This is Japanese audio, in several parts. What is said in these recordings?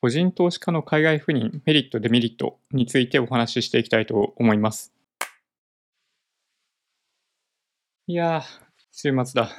個人投資家の海外赴任メリット、デメリットについてお話ししていきたいと思います。いやー、週末だ。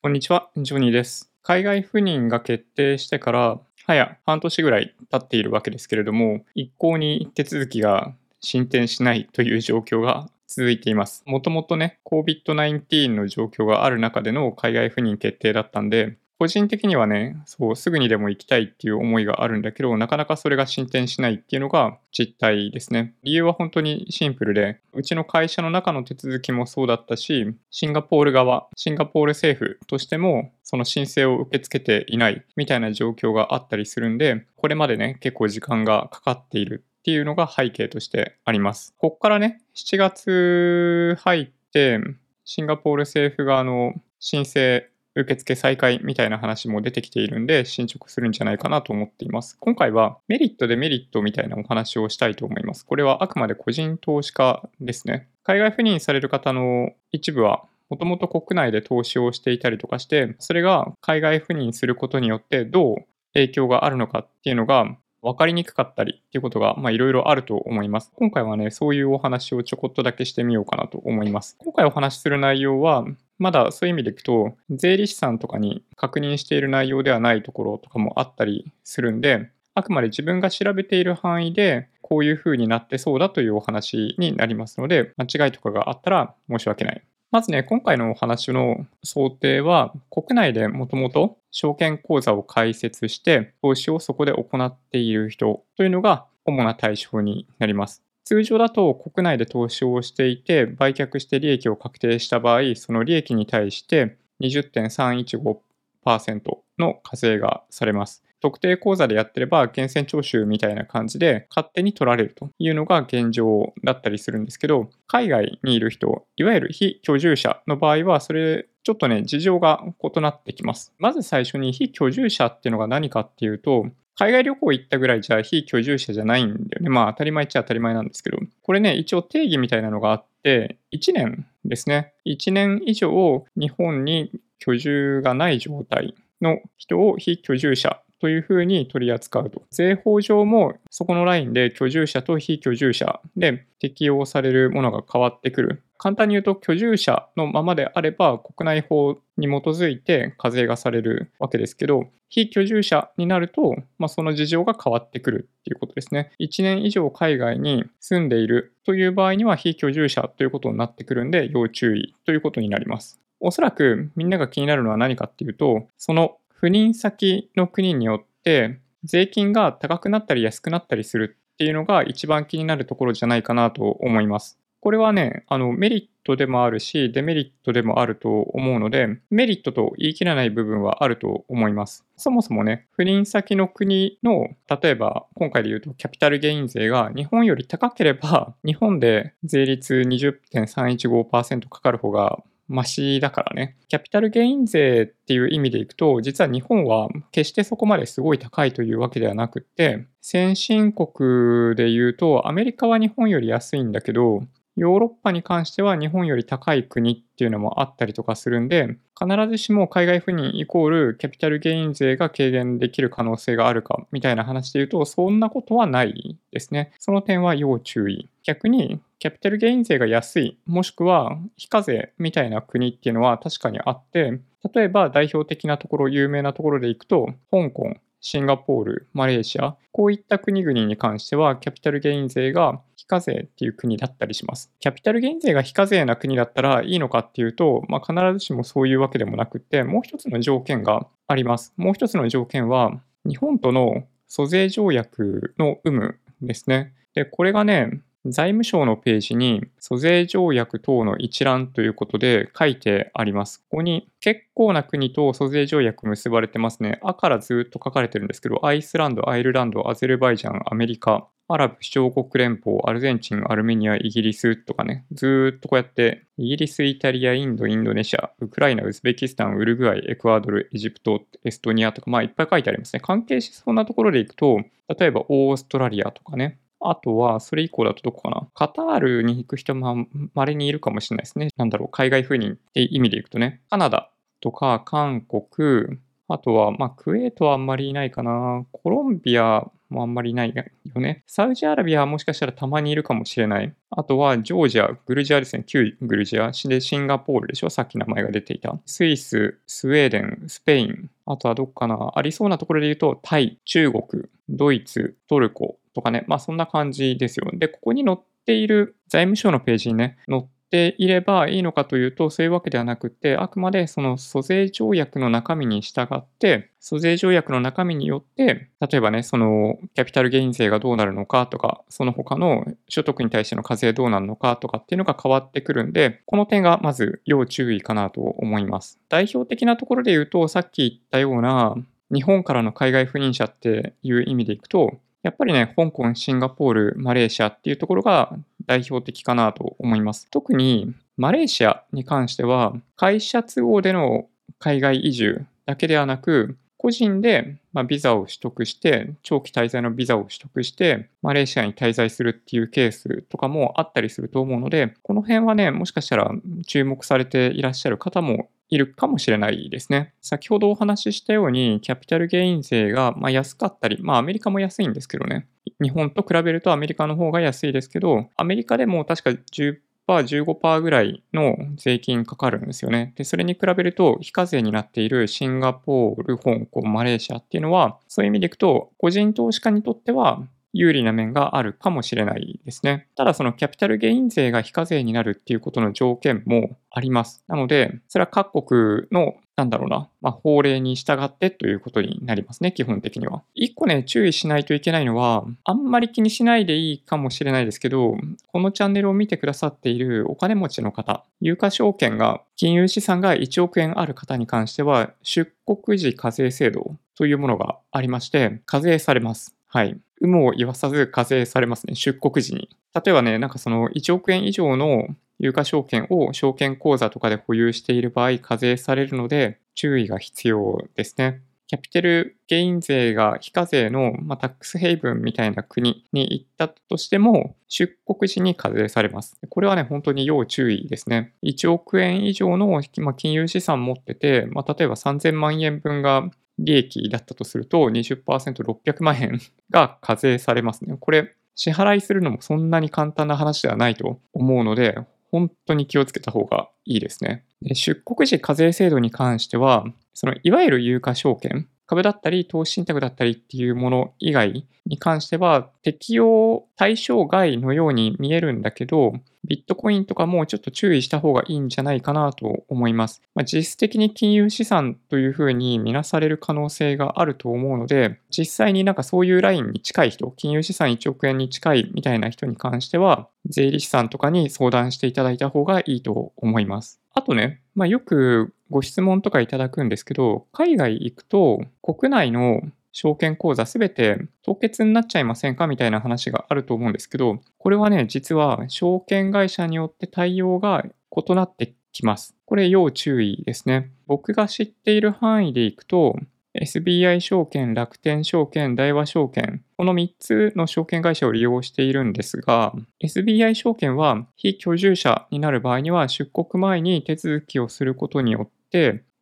こんにちは、ジョニーです。海外赴任が決定してから、早半年ぐらい経っているわけですけれども、一向に手続きが進展しないという状況が続いています。もともとね、COVID-19 の状況がある中での海外赴任決定だったんで、個人的にはね、そう、すぐにでも行きたいっていう思いがあるんだけど、なかなかそれが進展しないっていうのが実態ですね。理由は本当にシンプルで、うちの会社の中の手続きもそうだったし、シンガポール側、シンガポール政府としても、その申請を受け付けていないみたいな状況があったりするんで、これまでね、結構時間がかかっているっていうのが背景としてあります。こっからね、7月入って、シンガポール政府側の申請受付再開みたいな話も出てきているんで進捗するんじゃないかなと思っています。今回はメリット、デメリットみたいなお話をしたいと思います。これはあくまで個人投資家ですね。海外赴任される方の一部はもともと国内で投資をしていたりとかして、それが海外赴任することによってどう影響があるのかっていうのが分かりにくかったりっていうことがまあいろいろあると思います。今回はね、そういうお話をちょこっとだけしてみようかなと思います。今回お話しする内容は、まだそういう意味でいくと、税理士さんとかに確認している内容ではないところとかもあったりするんで、あくまで自分が調べている範囲で、こういう風になってそうだというお話になりますので、間違いとかがあったら申し訳ない。まずね、今回のお話の想定は、国内でもともと証券口座を開設して、投資をそこで行っている人というのが主な対象になります。通常だと国内で投資をしていて売却して利益を確定した場合、その利益に対して20.315%の課税がされます。特定口座でやってれば、源泉徴収みたいな感じで勝手に取られるというのが現状だったりするんですけど、海外にいる人、いわゆる非居住者の場合は、それちょっとね、事情が異なってきます。まず最初に非居住者っていうのが何かっていうと、海外旅行行ったぐらいじゃ非居住者じゃないんだよね。まあ当たり前っちゃ当たり前なんですけど、これね、一応定義みたいなのがあって、1年ですね。1年以上日本に居住がない状態の人を非居住者というふうに取り扱うと。税法上もそこのラインで居住者と非居住者で適用されるものが変わってくる。簡単に言うと居住者のままであれば国内法に基づいて課税がされるわけですけど、非居住者になると、まあ、その事情が変わってくるっていうことですね。1年以上海外に住んでいるという場合には非居住者ということになってくるんで要注意ということになります。おそらくみんなが気になるのは何かっていうと、その赴任先の国によって税金が高くなったり安くなったりするっていうのが一番気になるところじゃないかなと思います。これはね、あのメリットでもあるし、デメリットでもあると思うので、メリットと言い切れない部分はあると思います。そもそもね、赴任先の国の、例えば今回で言うとキャピタルゲイン税が日本より高ければ、日本で税率20.315%かかる方がマシだからね。キャピタルゲイン税っていう意味でいくと、実は日本は決してそこまですごい高いというわけではなくって、先進国で言うと、アメリカは日本より安いんだけど、ヨーロッパに関しては日本より高い国っていうのもあったりとかするんで、必ずしも海外赴任イコールキャピタルゲイン税が軽減できる可能性があるかみたいな話で言うと、そんなことはないですね。その点は要注意。逆に、キャピタルゲイン税が安い、もしくは非課税みたいな国っていうのは確かにあって、例えば代表的なところ、有名なところでいくと、香港、シンガポール、マレーシア、こういった国々に関しては、キャピタルゲイン税が非課税っていう国だったりします。キャピタルゲイン税が非課税な国だったらいいのかっていうと、まあ、必ずしもそういうわけでもなくて、もう一つの条件があります。もう一つの条件は、日本との租税条約の有無ですね。で、これがね、財務省のページに租税条約等の一覧ということで書いてあります。ここに結構な国と租税条約結ばれてますね。あからずっと書かれてるんですけど、アイスランド、アイルランド、アゼルバイジャン、アメリカ、アラブ首長国連邦、アルゼンチン、アルメニア、イギリスとかね、ずっとこうやって、イギリス、イタリア、インド、インドネシア、ウクライナ、ウズベキスタン、ウルグアイ、エクアドル、エジプト、エストニアとか、まあいっぱい書いてありますね。関係しそうなところでいくと、例えばオーストラリアとかね、あとは、それ以降だとどこかな。カタールに行く人も稀にいるかもしれないですね。なんだろう、海外赴任って意味でいくとね。カナダとか韓国、あとは、まあ、クウェートはあんまりいないかな。コロンビア、もあんまりいないよね。サウジアラビアはもしかしたらたまにいるかもしれない。あとはジョージア、グルジアですね。旧グルジア。で、シンガポールでしょさっき名前が出ていた。スイス、スウェーデン、スペイン。あとはどっかなありそうなところで言うと、タイ、中国、ドイツ、トルコとかね。まあそんな感じですよ。で、ここに載っている財務省のページにね、載っていればいいのかというと、そういうわけではなくて、あくまでその租税条約の中身に従って、租税条約の中身によって、例えばね、そのキャピタルゲイン税がどうなるのかとか、その他の所得に対しての課税どうなるのかとかっていうのが変わってくるんで、この点がまず要注意かなと思います。代表的なところで言うと、さっき言ったような、日本からの海外赴任者っていう意味でいくと、やっぱりね、香港、シンガポール、マレーシアっていうところが代表的かなと思います。特にマレーシアに関しては、会社都合での海外移住だけではなく、個人でまビザを取得して、長期滞在のビザを取得して、マレーシアに滞在するっていうケースとかもあったりすると思うので、この辺はね、もしかしたら注目されていらっしゃる方もいるかもしれないですね。先ほどお話ししたように、キャピタルゲイン税がま安かったり、まあアメリカも安いんですけどね。日本と比べるとアメリカの方が安いですけど、アメリカでも確か10% 15%ぐらいの税金かかるんですよね。で、それに比べると非課税になっているシンガポール、香港、マレーシアっていうのは、そういう意味でいくと、個人投資家にとっては有利な面があるかもしれないですね。ただそのキャピタルゲイン税が非課税になるっていうことの条件もあります。なので、それは各国のなんだろうな、まあ、法令に従ってということになりますね、基本的には。一個ね、注意しないといけないのは、あんまり気にしないでいいかもしれないですけど、このチャンネルを見てくださっているお金持ちの方、有価証券が、金融資産が1億円ある方に関しては、出国時課税制度というものがありまして、課税されます。はい。有無を言わさず課税されますね、出国時に。例えばね、なんかその1億円以上の有価証券を証券口座とかで保有している場合、課税されるので、注意が必要ですね。キャピタルゲイン税が非課税の、まあ、タックスヘイブンみたいな国に行ったとしても、出国時に課税されます。これはね、本当に要注意ですね。1億円以上の、まあ、金融資産持ってて、まあ、例えば3000万円分が利益だったとすると20%、600万円が課税されますね。これ、支払いするのもそんなに簡単な話ではないと思うので、本当に気をつけた方がいいですね。で出国時課税制度に関しては、そのいわゆる有価証券、株だったり投資信託だったりっていうもの以外に関しては適用対象外のように見えるんだけど、ビットコインとかもちょっと注意した方がいいんじゃないかなと思います。まあ、実質的に金融資産というふうに見なされる可能性があると思うので、実際になんかそういうラインに近い人、金融資産1億円に近いみたいな人に関しては、税理士さんとかに相談していただいた方がいいと思います。あとね、まあ、よくご質問とかいただくんですけど、海外行くと国内の証券口座すべて凍結になっちゃいませんかみたいな話があると思うんですけど、これはね、実は証券会社によって対応が異なってきます。これ要注意ですね。僕が知っている範囲でいくと、SBI 証券、楽天証券、大和証券、この3つの証券会社を利用しているんですが、SBI 証券は非居住者になる場合には出国前に手続きをすることによって、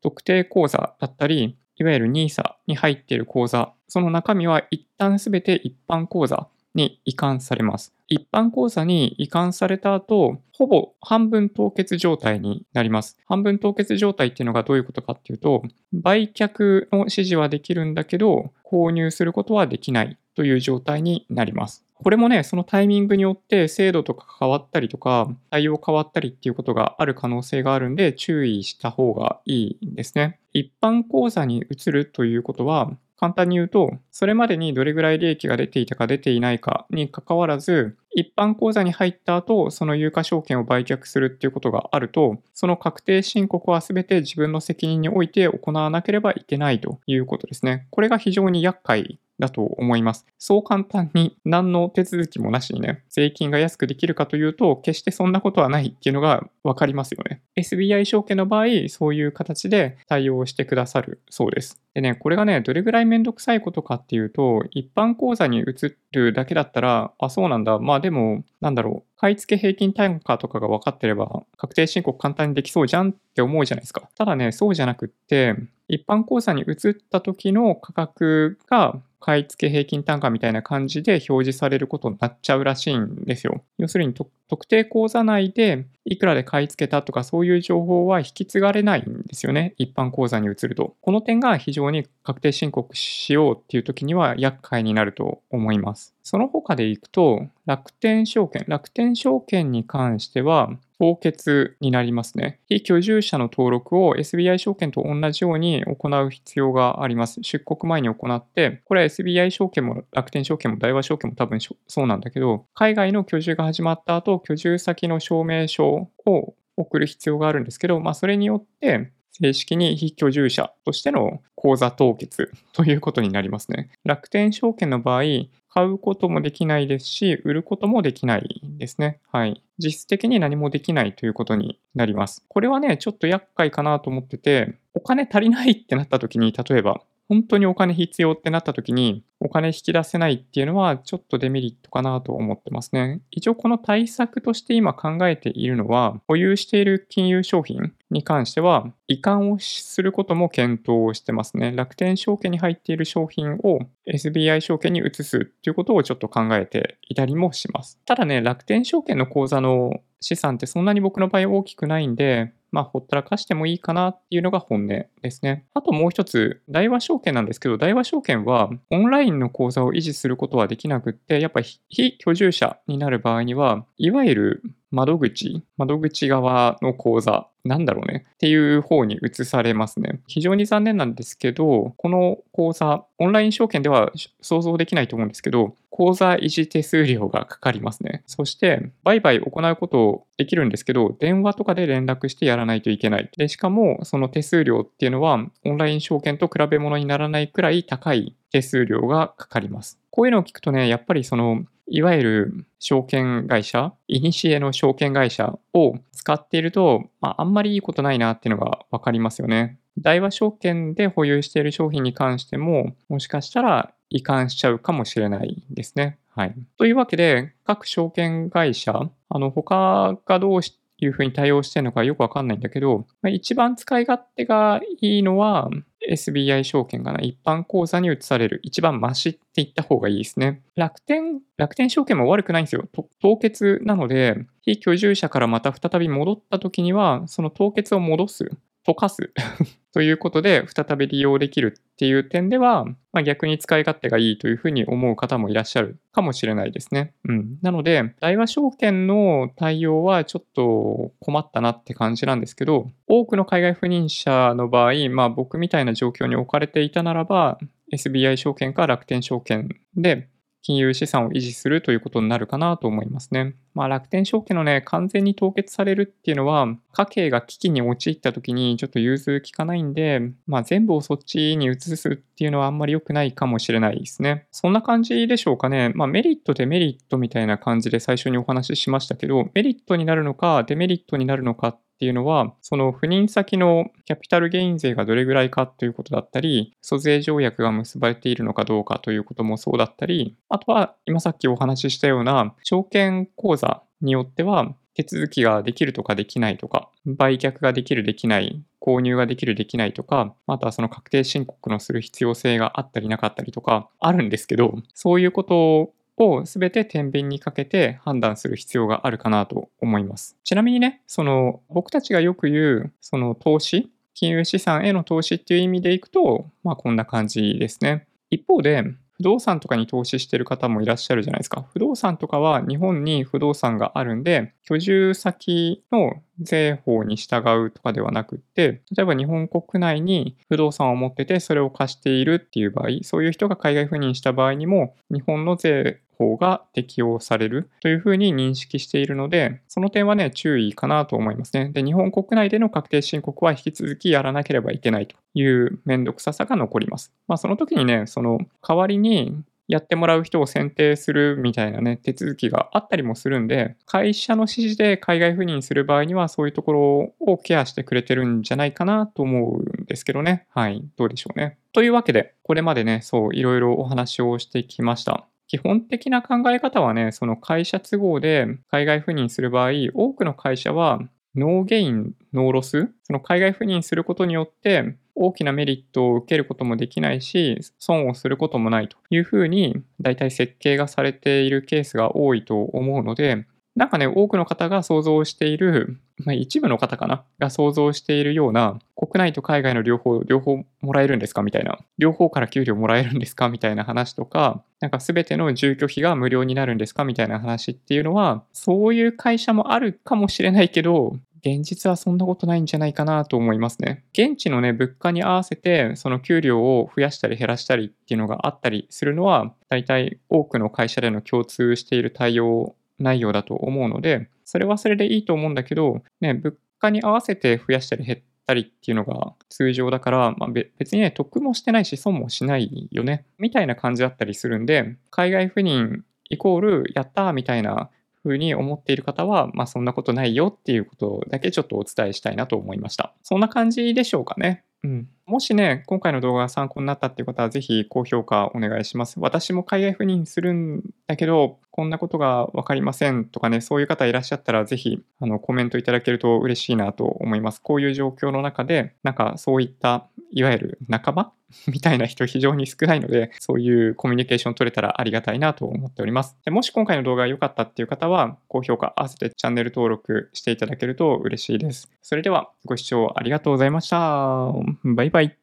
特定口座だったり、いわゆる NISA に入っている口座、その中身は一旦すべて一般口座に移管されます。一般口座に移管された後、ほぼ半分凍結状態になります。半分凍結状態っていうのがどういうことかっていうと、売却の指示はできるんだけど、購入することはできないという状態になります。これもね、そのタイミングによって制度とか変わったりとか、対応変わったりっていうことがある可能性があるんで、注意した方がいいんですね。一般口座に移るということは、簡単に言うと、それまでにどれぐらい利益が出ていたか出ていないかにかかわらず、一般口座に入った後、その有価証券を売却するっていうことがあると、その確定申告は全て自分の責任において行わなければいけないということですね。これが非常に厄介だと思います。そう簡単に何の手続きもなしにね、税金が安くできるかというと、決してそんなことはないっていうのがわかりますよね。SBI 証券の場合、そういう形で対応してくださるそうです。でね、これがね、どれぐらいめんどくさいことかっていうと、一般口座に移るだけだったら、あ、そうなんだ。まあでも、なんだろう。買い付け平均単価とかが分かってれば、確定申告簡単にできそうじゃんって思うじゃないですか。ただね、そうじゃなくって、一般口座に移った時の価格が買い付け平均単価みたいな感じで表示されることになっちゃうらしいんですよ。要するに特定口座内でいくらで買い付けたとかそういう情報は引き継がれないんですよね。一般口座に移ると。この点が非常に確定申告しようっていう時には厄介になると思います。その他でいくと、楽天証券。楽天証券に関しては、凍結になりますね。非居住者の登録を SBI 証券と同じように行う必要があります。出国前に行って、これは SBI 証券も楽天証券も大和証券も多分そうなんだけど、海外の居住が始まった後、居住先の証明書を送る必要があるんですけど、まあ、それによって正式に非居住者としての口座凍結ということになりますね。楽天証券の場合、買うこともできないですし、売ることもできないですね。はい。実質的に何もできないということになります。これはね、ちょっと厄介かなと思ってて、お金足りないってなった時に、例えば、本当にお金必要ってなった時に、お金引き出せないっていうのはちょっとデメリットかなと思ってますね。一応この対策として今考えているのは、保有している金融商品に関しては、移管をすることも検討してますね。楽天証券に入っている商品を SBI 証券に移すっていうことをちょっと考えていたりもします。ただね、楽天証券の口座の資産ってそんなに僕の場合大きくないんで、まあ、ほったらかしてもいいかなっていうのが本音ですね。あともう一つ、大和証券なんですけど、大和証券はオンラインの口座を維持することはできなくって、やっぱり非居住者になる場合には、いわゆる窓口、窓口側の口座、なんだろうね、っていう方に移されますね。非常に残念なんですけど、この口座、オンライン証券では想像できないと思うんですけど、口座維持手数料がかかりますね。そして、売買行うことできるんですけど、電話とかで連絡してやらないといけない。で、しかも、その手数料っていうのは、オンライン証券と比べ物にならないくらい高い手数料がかかります。こういうのを聞くとね、やっぱりその、いわゆる証券会社、いにしえの証券会社を使っていると、まあ、あんまりいいことないなっていうのがわかりますよね。大和証券で保有している商品に関しても、もしかしたら移管しちゃうかもしれないですね。はい。というわけで、各証券会社、あの、他がどうしいうふうに対応してるのかよくわかんないんだけど、まあ、一番使い勝手がいいのは、SBI 証券がな、一般口座に移される、一番マシって言った方がいいですね。楽天、楽天証券も悪くないんですよ。凍結なので、非居住者からまた再び戻った時には、その凍結を戻す。溶かす ということで再び利用できるっていう点では、まあ、逆に使い勝手がいいというふうに思う方もいらっしゃるかもしれないですね。うん。なので、大和証券の対応はちょっと困ったなって感じなんですけど、多くの海外赴任者の場合、まあ僕みたいな状況に置かれていたならば、SBI 証券か楽天証券で金融資産を維持するということになるかなと思いますね。まあ、楽天証券のね、完全に凍結されるっていうのは、家計が危機に陥った時にちょっと融通きかないんで、まあ、全部をそっちに移すっていうのはあんまり良くないかもしれないですね。そんな感じでしょうかね。まあ、メリット、デメリットみたいな感じで最初にお話ししましたけど、メリットになるのか、デメリットになるのかっっていうのは、その赴任先のキャピタルゲイン税がどれぐらいかということだったり、租税条約が結ばれているのかどうかということもそうだったり、あとは今さっきお話ししたような証券口座によっては手続きができるとかできないとか、売却ができるできない、購入ができるできないとか、あとはその確定申告のする必要性があったりなかったりとかあるんですけど、そういうことを全て天秤にかけて判断する必要があるかなと思います。ちなみにね、その僕たちがよく言うその投資、金融資産への投資っていう意味でいくと、まあこんな感じですね。一方で、不動産とかに投資してる方もいらっしゃるじゃないですか。不動産とかは日本に不動産があるんで、居住先の税法に従うとかではなくって、例えば日本国内に不動産を持っててそれを貸しているっていう場合、そういう人が海外赴任した場合にも、日本の税法が適用されるというふうに認識しているので、その点はね、注意かなと思いますね。で、日本国内での確定申告は引き続きやらなければいけないというめんどくささが残ります。まあ、その時にね、その代わりにやってもらう人を選定するみたいなね、手続きがあったりもするんで、会社の指示で海外赴任する場合には、そういうところをケアしてくれてるんじゃないかなと思うんですけどね。はい。どうでしょうね。というわけで、これまでね、そう、いろいろお話をしてきました。基本的な考え方はね、その会社都合で海外赴任する場合、多くの会社はno gain、no loss、その海外赴任することによって、大きなメリットを受けることもできないし、損をすることもないというふうに、大体設計がされているケースが多いと思うので、なんかね、多くの方が想像している、まあ、一部の方かなが想像しているような、国内と海外の両方、両方もらえるんですかみたいな。両方から給料もらえるんですかみたいな話とか、なんか全ての住居費が無料になるんですかみたいな話っていうのは、そういう会社もあるかもしれないけど、現実はそんなことないんじゃないかなと思いますね。現地のね、物価に合わせて、その給料を増やしたり減らしたりっていうのがあったりするのは、大体多くの会社での共通している対応内容だと思うので、それはそれでいいと思うんだけど、ね、物価に合わせて増やしたり減ったりっていうのが通常だから、まあ、別にね、得もしてないし損もしないよね、みたいな感じだったりするんで、海外赴任イコールやったーみたいな風に思っている方は、まあそんなことないよっていうことだけちょっとお伝えしたいなと思いました。そんな感じでしょうかね。うん。もしね、今回の動画が参考になったっていう方は、ぜひ高評価お願いします。私も海外赴任するんだけど、こんなことがわかりませんとかね、そういう方いらっしゃったら、ぜひあのコメントいただけると嬉しいなと思います。こういう状況の中で、なんかそういったいわゆる仲間？みたいな人非常に少ないので、そういうコミュニケーション取れたらありがたいなと思っております。でもし今回の動画が良かったっていう方は、高評価合わせてチャンネル登録していただけると嬉しいです。それではご視聴ありがとうございました。バイバイ。